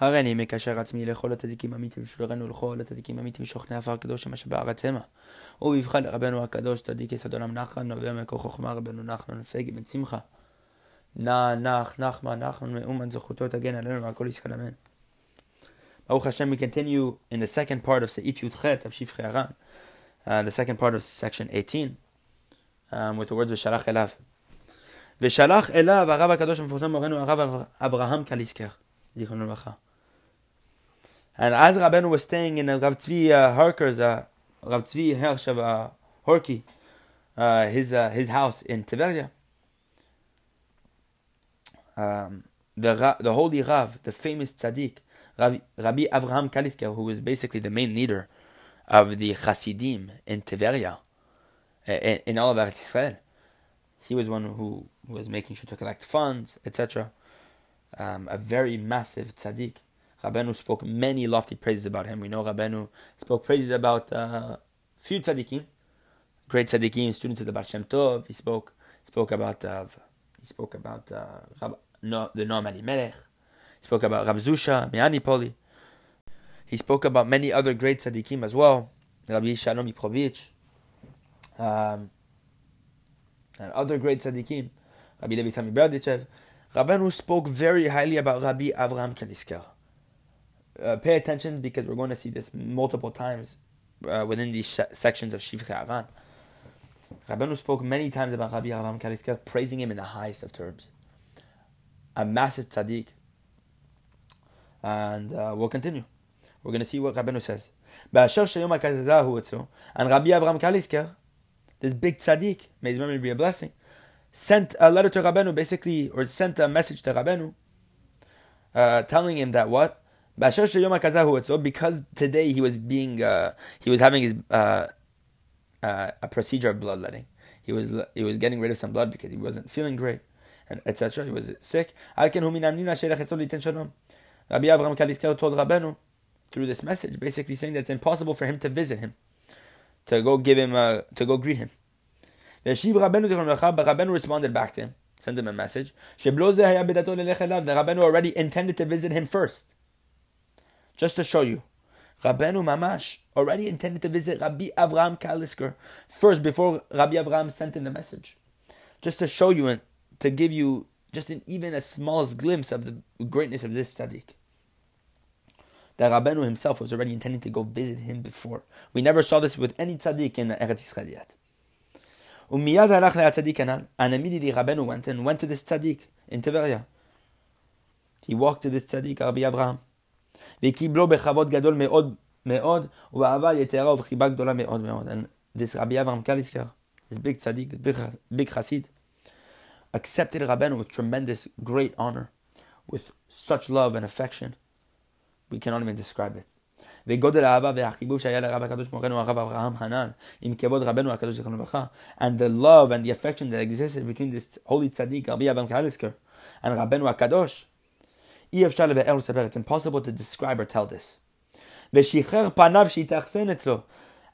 הריני מקשר עצמי לכל הצדיקים האמיתים שבשבילנו לכל הצדיקים האמיתים שוכני עפר קדוש שמה שבארץ המה. ובבחן לרבנו הקדוש צדיק יסוד עולם נחן נובע מכוח חוכמה רבנו נחמן נפגי בן שמחה. נע נח נחמה נחמן מאומן זכותו תגן עלינו ועל כל ישראל אמן. Baruch Hashem, we continue in the second part of Se'it Yudchet of Shivchei Aran, the second part of section 18, um, with the words Shalach Elav. ושלח אליו הרב הקדוש המפורסם מורנו הרב אברהם קליסקר, זיכרונו לברכה. And as Rabbeinu was staying in Rav Tzvi uh, Harker's, uh, Rav Tzvi Hersh of uh, Horki, uh, his, uh, his house in Tiberia, um, the, the holy Rav, the famous tzaddik, Rav, Rabbi Avraham Kalisker, who was basically the main leader of the Hasidim in Tiberia, in, in all of Eretz Israel, he was one who was making sure to collect funds, etc. Um, a very massive tzaddik. Rabbeinu spoke many lofty praises about him. We know Rabbeinu spoke praises about uh, few tzaddikim, great tzaddikim, students of the Baal Shem Tov. He spoke spoke about uh, he spoke about uh, Rab, no, the Noam Elimelech. He spoke about Rab Zusha, Mianipoli. He spoke about many other great tzaddikim as well. Rabbi Shalom Iprovich. Um, and other great tzaddikim, Rabbi Levi Tami Berdichev. Rabbeinu spoke very highly about Rabbi Avraham Kalisker uh, pay attention because we're going to see this multiple times uh, within these sh- sections of Shivchei Haran. Rabbeinu spoke many times about Rabbi Avraham Kalisker, praising him in the highest of terms. A massive tzaddik. And uh, we'll continue. We're going to see what Rabbeinu says. And Rabbi Avraham Kalisker, this big tzaddik, may his memory be a blessing, sent a letter to Rabbeinu, basically, or sent a message to Rabbeinu, uh, telling him that what? Because today he was being uh, he was having his uh, uh, a procedure of bloodletting. He was he was getting rid of some blood because he wasn't feeling great, and etc. He was sick. Rabbi Avraham Kalisker told Rabbeinu through this message, basically saying that it's impossible for him to visit him, to go give him uh, to go greet him. But Rabbeinu responded back to him, sent him a message. The Rabbeinu already intended to visit him first. Just to show you. Rabbeinu Mamash already intended to visit Rabbi Avraham Kalisker first before Rabbi Avraham sent him the message. Just to show you and to give you just an even a smallest glimpse of the greatness of this tzaddik. That Rabbeinu himself was already intending to go visit him before. We never saw this with any tzaddik in Eretz Yisrael yet. And immediately Rabbeinu went and went to this tzaddik in Tiberia. He walked to this tzaddik, Rabbi Avraham. וקיבלו בכבוד גדול מאוד מאוד, ובאהבה יתרה ובחיבה גדולה מאוד מאוד. And this Rabbi Avram Kalisker, this big tzaddik, this big, big chassid, accepted Rabbeinu with tremendous, great honor, with such love and affection. We cannot even describe it. וגודל האהבה והחיבוב שהיה לרב הקדוש מורנו הרב אברהם הנן עם כבוד רבנו הקדוש זכרונו לברכה and the love and the affection that existed between this holy tzaddik רבי אברהם קליסקר and רבנו הקדוש it's impossible to describe or tell this.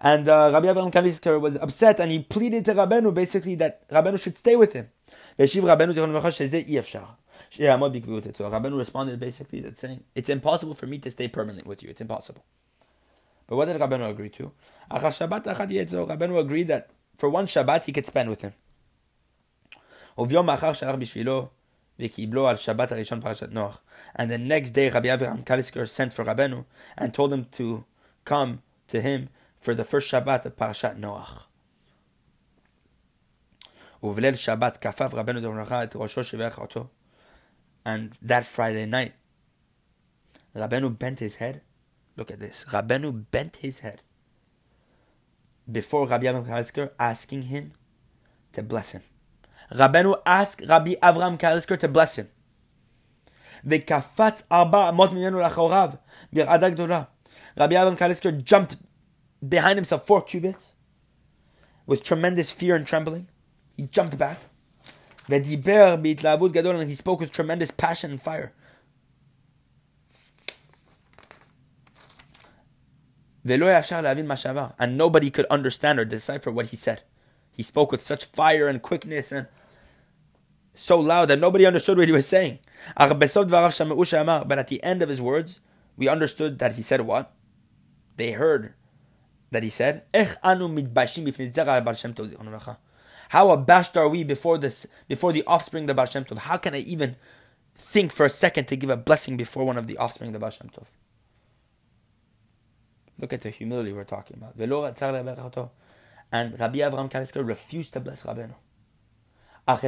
And uh, Rabbi Avraham Kalisker was upset and he pleaded to Rabbeinu basically that Rabbeinu should stay with him. So responded basically that saying, it's impossible for me to stay permanently with you. It's impossible. But what did Rabbeinu agree to? Rabbeinu agreed that for one Shabbat he could spend with him. And the next day, Rabbi Avraham Kalisker sent for Rabbeinu and told him to come to him for the first Shabbat of Parashat Noach. And that Friday night, Rabbeinu bent his head. Look at this. Rabbeinu bent his head before Rabbi Avraham Kalisker, asking him to bless him. Rabbeinu asked Rabbi Avram Kalisker to bless him. וקפץ ארבע אמות ממנו לאחוריו ברעדה גדולה. Rabbi Avram Kalisker jumped behind himself four cubits with tremendous fear and trembling. He jumped back. ודיבר בהתלהבות גדול and he spoke with tremendous passion and fire. ולא אפשר להבין מה שעבר. And nobody could understand or decipher what he said. He spoke with such fire and quickness and so loud that nobody understood what he was saying. But at the end of his words, we understood that he said what? They heard that he said, How abashed are we before this, before the offspring of the Baal Shem Tov? How can I even think for a second to give a blessing before one of the offspring of the Baal Shem Tov? Look at the humility we're talking about. And Rabbi Avraham Kalisker refused to bless Rabbeinu. But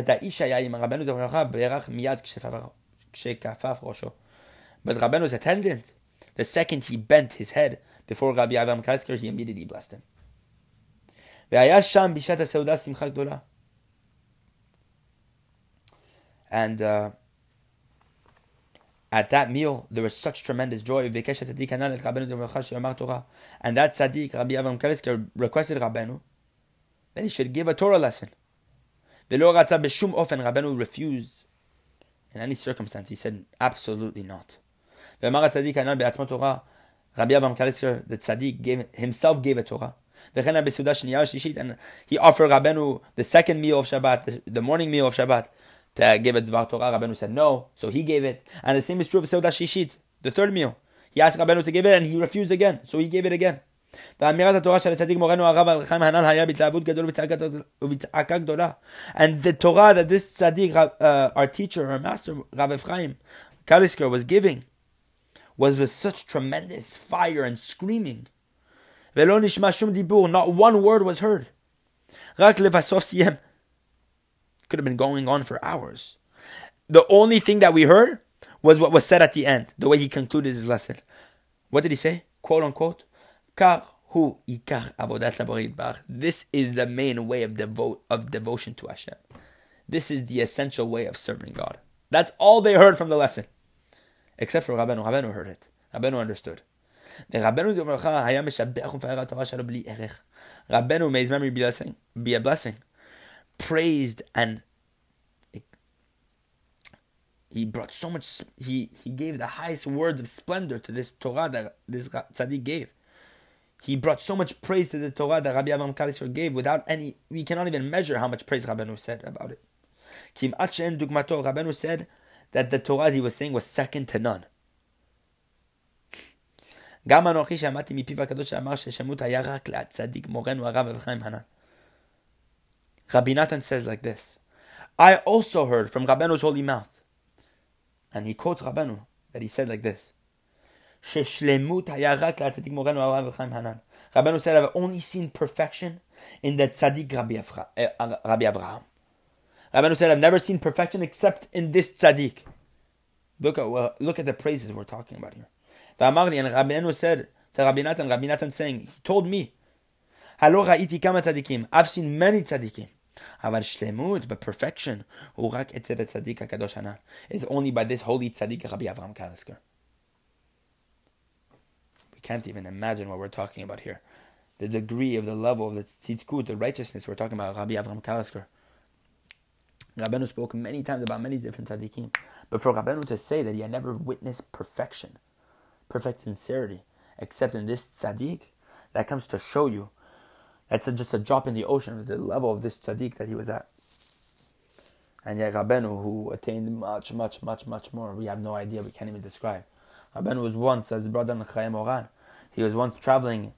Rabbeinu attendant, the second he bent his head before Rabbi Avraham Kalisker, he immediately blessed him. And uh, at that meal, there was such tremendous joy. And that tzaddik, Rabbi Avraham Kalisker, requested Rabbeinu that he should give a Torah lesson. Rabbeinu refused in any circumstance. He said, absolutely not. Rabbi Avraham Kalisker, the tzaddik, gave, himself gave a Torah. And he offered Rabbeinu the second meal of Shabbat, the morning meal of Shabbat to give a Dvar Torah. Rabbeinu said no, so he gave it. And the same is true of Seudah Shishit, the third meal. He asked Rabbeinu to give it, and he refused again, so he gave it again. ואמירת התורה של הצדיק מורנו הרב חיים הנ"ל היה בהתלהבות גדול ובצעקה גדולה. And the Torah that this tzaddik, uh, our teacher, our master, Rav Ephraim Kalisker was giving was with such tremendous fire and screaming. ולא נשמע שום דיבור, not one word was heard. רק לבסוף סיים could have been going on for hours. The only thing that we heard was what was said at the end, the way he concluded his lesson. What did he say? Quote unquote. This is the main way of, devo- of devotion to Hashem. This is the essential way of serving God. That's all they heard from the lesson. Except for Rabbeinu. Rabbeinu heard it. Rabbeinu understood. Rabbeinu, may his memory be, blessing, be a blessing praised and he brought so much he he gave the highest words of splendor to this Torah that this tzaddik gave. He brought so much praise to the Torah that Rabbi Avram Kalisker gave without any we cannot even measure how much praise Rabbeinu said about it. Kim Achen Dugmato Rabbeinu said that the Torah he was saying was second to none. גם אנוכי שמעתי מפיו הקדוש שאמר ששמות היה רק להצדיק מורנו הרב אברהם Rabbi Natan says like this I also heard from Rabbeinu's holy mouth, and he quotes Rabbeinu that he said like this. Rabbenu said, I've only seen perfection in that tzaddik Rabbi, uh, Rabbi Avraham. Rabbenu said, I've never seen perfection except in this tzaddik. Look at, well, look at the praises we're talking about here. And Rabbenu said to Rabbi Natan, Rabbi Natan saying, he told me, I've seen many tzaddikim. אבל שלמות, but perfection, הוא רק אצל הצדיק הקדוש הנ"ל. is only by this holy tzaddik Rabbi Avram Kalisker. We can't even imagine what we're talking about here. The degree of the level of the tzidkut, the righteousness we're talking about Rabbi Avram Kalisker. Rabbeinu spoke many times about many different tzaddikim. But for Rabbeinu to say that he had never witnessed perfection, perfect sincerity, except in this tzaddik, that comes to show you that's a, just a drop in the ocean of the level of this tzaddik that he was at. And yet Rabbeinu, who attained much, much, much, much more, we have no idea, we can't even describe. Rabbeinu was once, as brother Chayei Moharan, he was once traveling,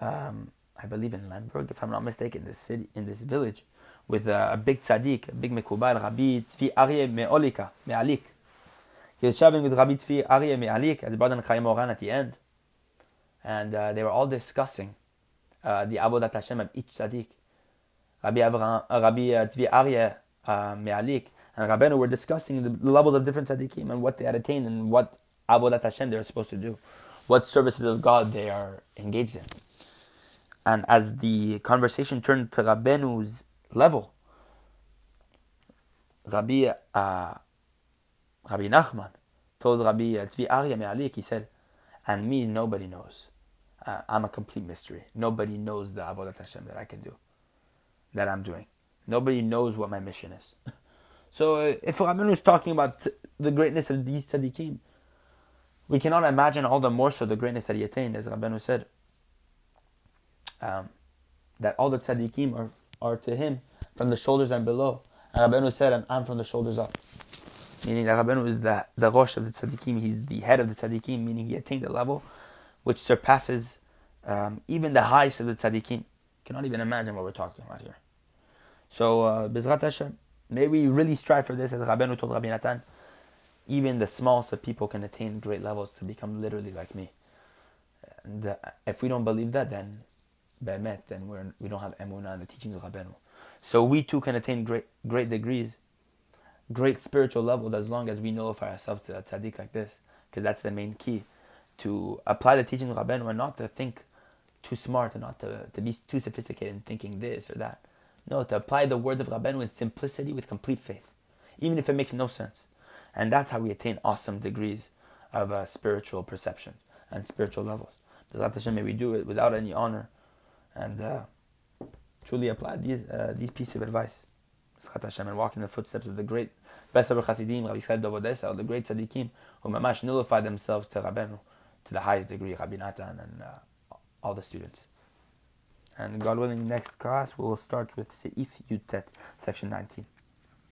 um, I believe in Lemberg, if I'm not mistaken, this city, in this village, with a, a big tzaddik, a big mekubal, Rabbi Tzvi Aryeh Me'olika, Me'alik. He was traveling with Rabbi Tzvi Aryeh Me'alik, as brother Chayei Moharan at the end. And uh, they were all discussing uh, the Avodat Hashem of each tzaddik. Rabbi, Avraham, uh, Rabbi uh, Tzvi Aryeh Me'alik and Rabbeinu were discussing the levels of different tzaddikim and what they had attained and what Avodat Hashem they are supposed to do, what services of God they are engaged in. And as the conversation turned to Rabbeinu's level, Rabbi, uh, Rabbi Nachman told Rabbi Tzvi Aryeh Me'alik, he said, and me nobody knows uh, I'm a complete mystery. Nobody knows the avodat Hashem that I can do, that I'm doing. Nobody knows what my mission is. so uh, if Rabbeinu is talking about the greatness of these tzaddikim, we cannot imagine all the more so the greatness that he attained, as Rabbeinu said. Um, that all the tzaddikim are, are to him from the shoulders and below, Rabbeinu said, I'm, I'm from the shoulders up. Meaning that Rabbeinu is the, the Rosh of the Tzaddikim, he's the head of the Tzaddikim, meaning he attained the level which surpasses um, even the highest of the Tzaddikim. Cannot even imagine what we're talking about here. So, uh, Bezrat Hashem, may we really strive for this, as Rabbeinu told Rabbi Natan, even the smallest of people can attain great levels to become literally like me. And uh, if we don't believe that, then be'emet, then we're, we don't have emunah in the teachings of Rabbeinu. So we too can attain great great degrees, great spiritual levels as long as we nullify ourselves to a tzaddik like this, because that's the main key to apply the teaching of Rabbeinu and not to think too smart and not to, to be too sophisticated in thinking this or that. No, to apply the words of Rabbeinu with simplicity, with complete faith, even if it makes no sense. And that's how we attain awesome degrees of uh, spiritual perception and spiritual levels. But Hashem, may we do it without any honor and uh, truly apply these uh, these pieces of advice. Hashem, and walk in the footsteps of the great Breslover Hasidim, Rabbi Yisrael Dov Odesser, the great tzaddikim who mamash nullified themselves to Rabbeinu to the highest degree, Rabbi Natan and uh, all the students. And God willing, next class we will start with Seif Yutet, section 19.